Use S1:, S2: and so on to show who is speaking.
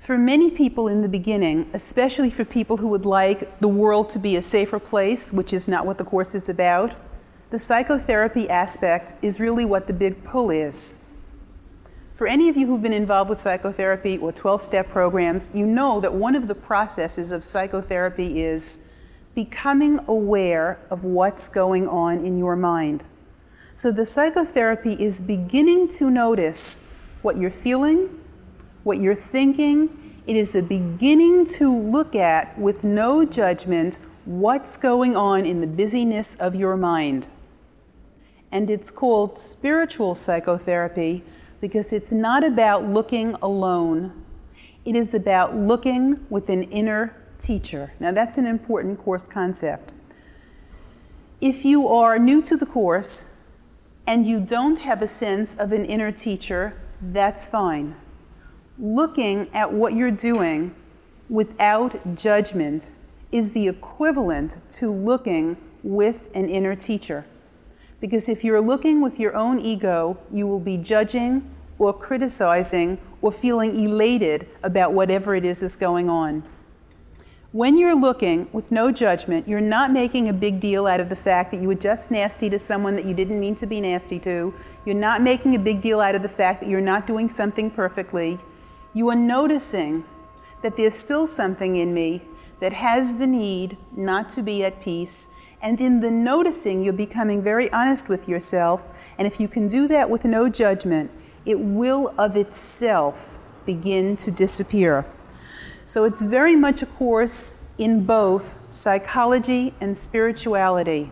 S1: For many people in the beginning, especially for people who would like the world to be a safer place, which is not what the course is about, the psychotherapy aspect is really what the big pull is. For any of you who've been involved with psychotherapy or 12 step programs, you know that one of the processes of psychotherapy is becoming aware of what's going on in your mind. So the psychotherapy is beginning to notice what you're feeling, what you're thinking. It is a beginning to look at, with no judgment, what's going on in the busyness of your mind. And it's called spiritual psychotherapy because it's not about looking alone, it is about looking with an inner teacher. Now, that's an important course concept. If you are new to the course and you don't have a sense of an inner teacher, that's fine looking at what you're doing without judgment is the equivalent to looking with an inner teacher. Because if you're looking with your own ego, you will be judging or criticizing or feeling elated about whatever it is that's going on. When you're looking with no judgment, you're not making a big deal out of the fact that you were just nasty to someone that you didn't mean to be nasty to. You're not making a big deal out of the fact that you're not doing something perfectly you are noticing that there's still something in me that has the need not to be at peace. And in the noticing, you're becoming very honest with yourself. And if you can do that with no judgment, it will of itself begin to disappear. So it's very much a course in both psychology and spirituality.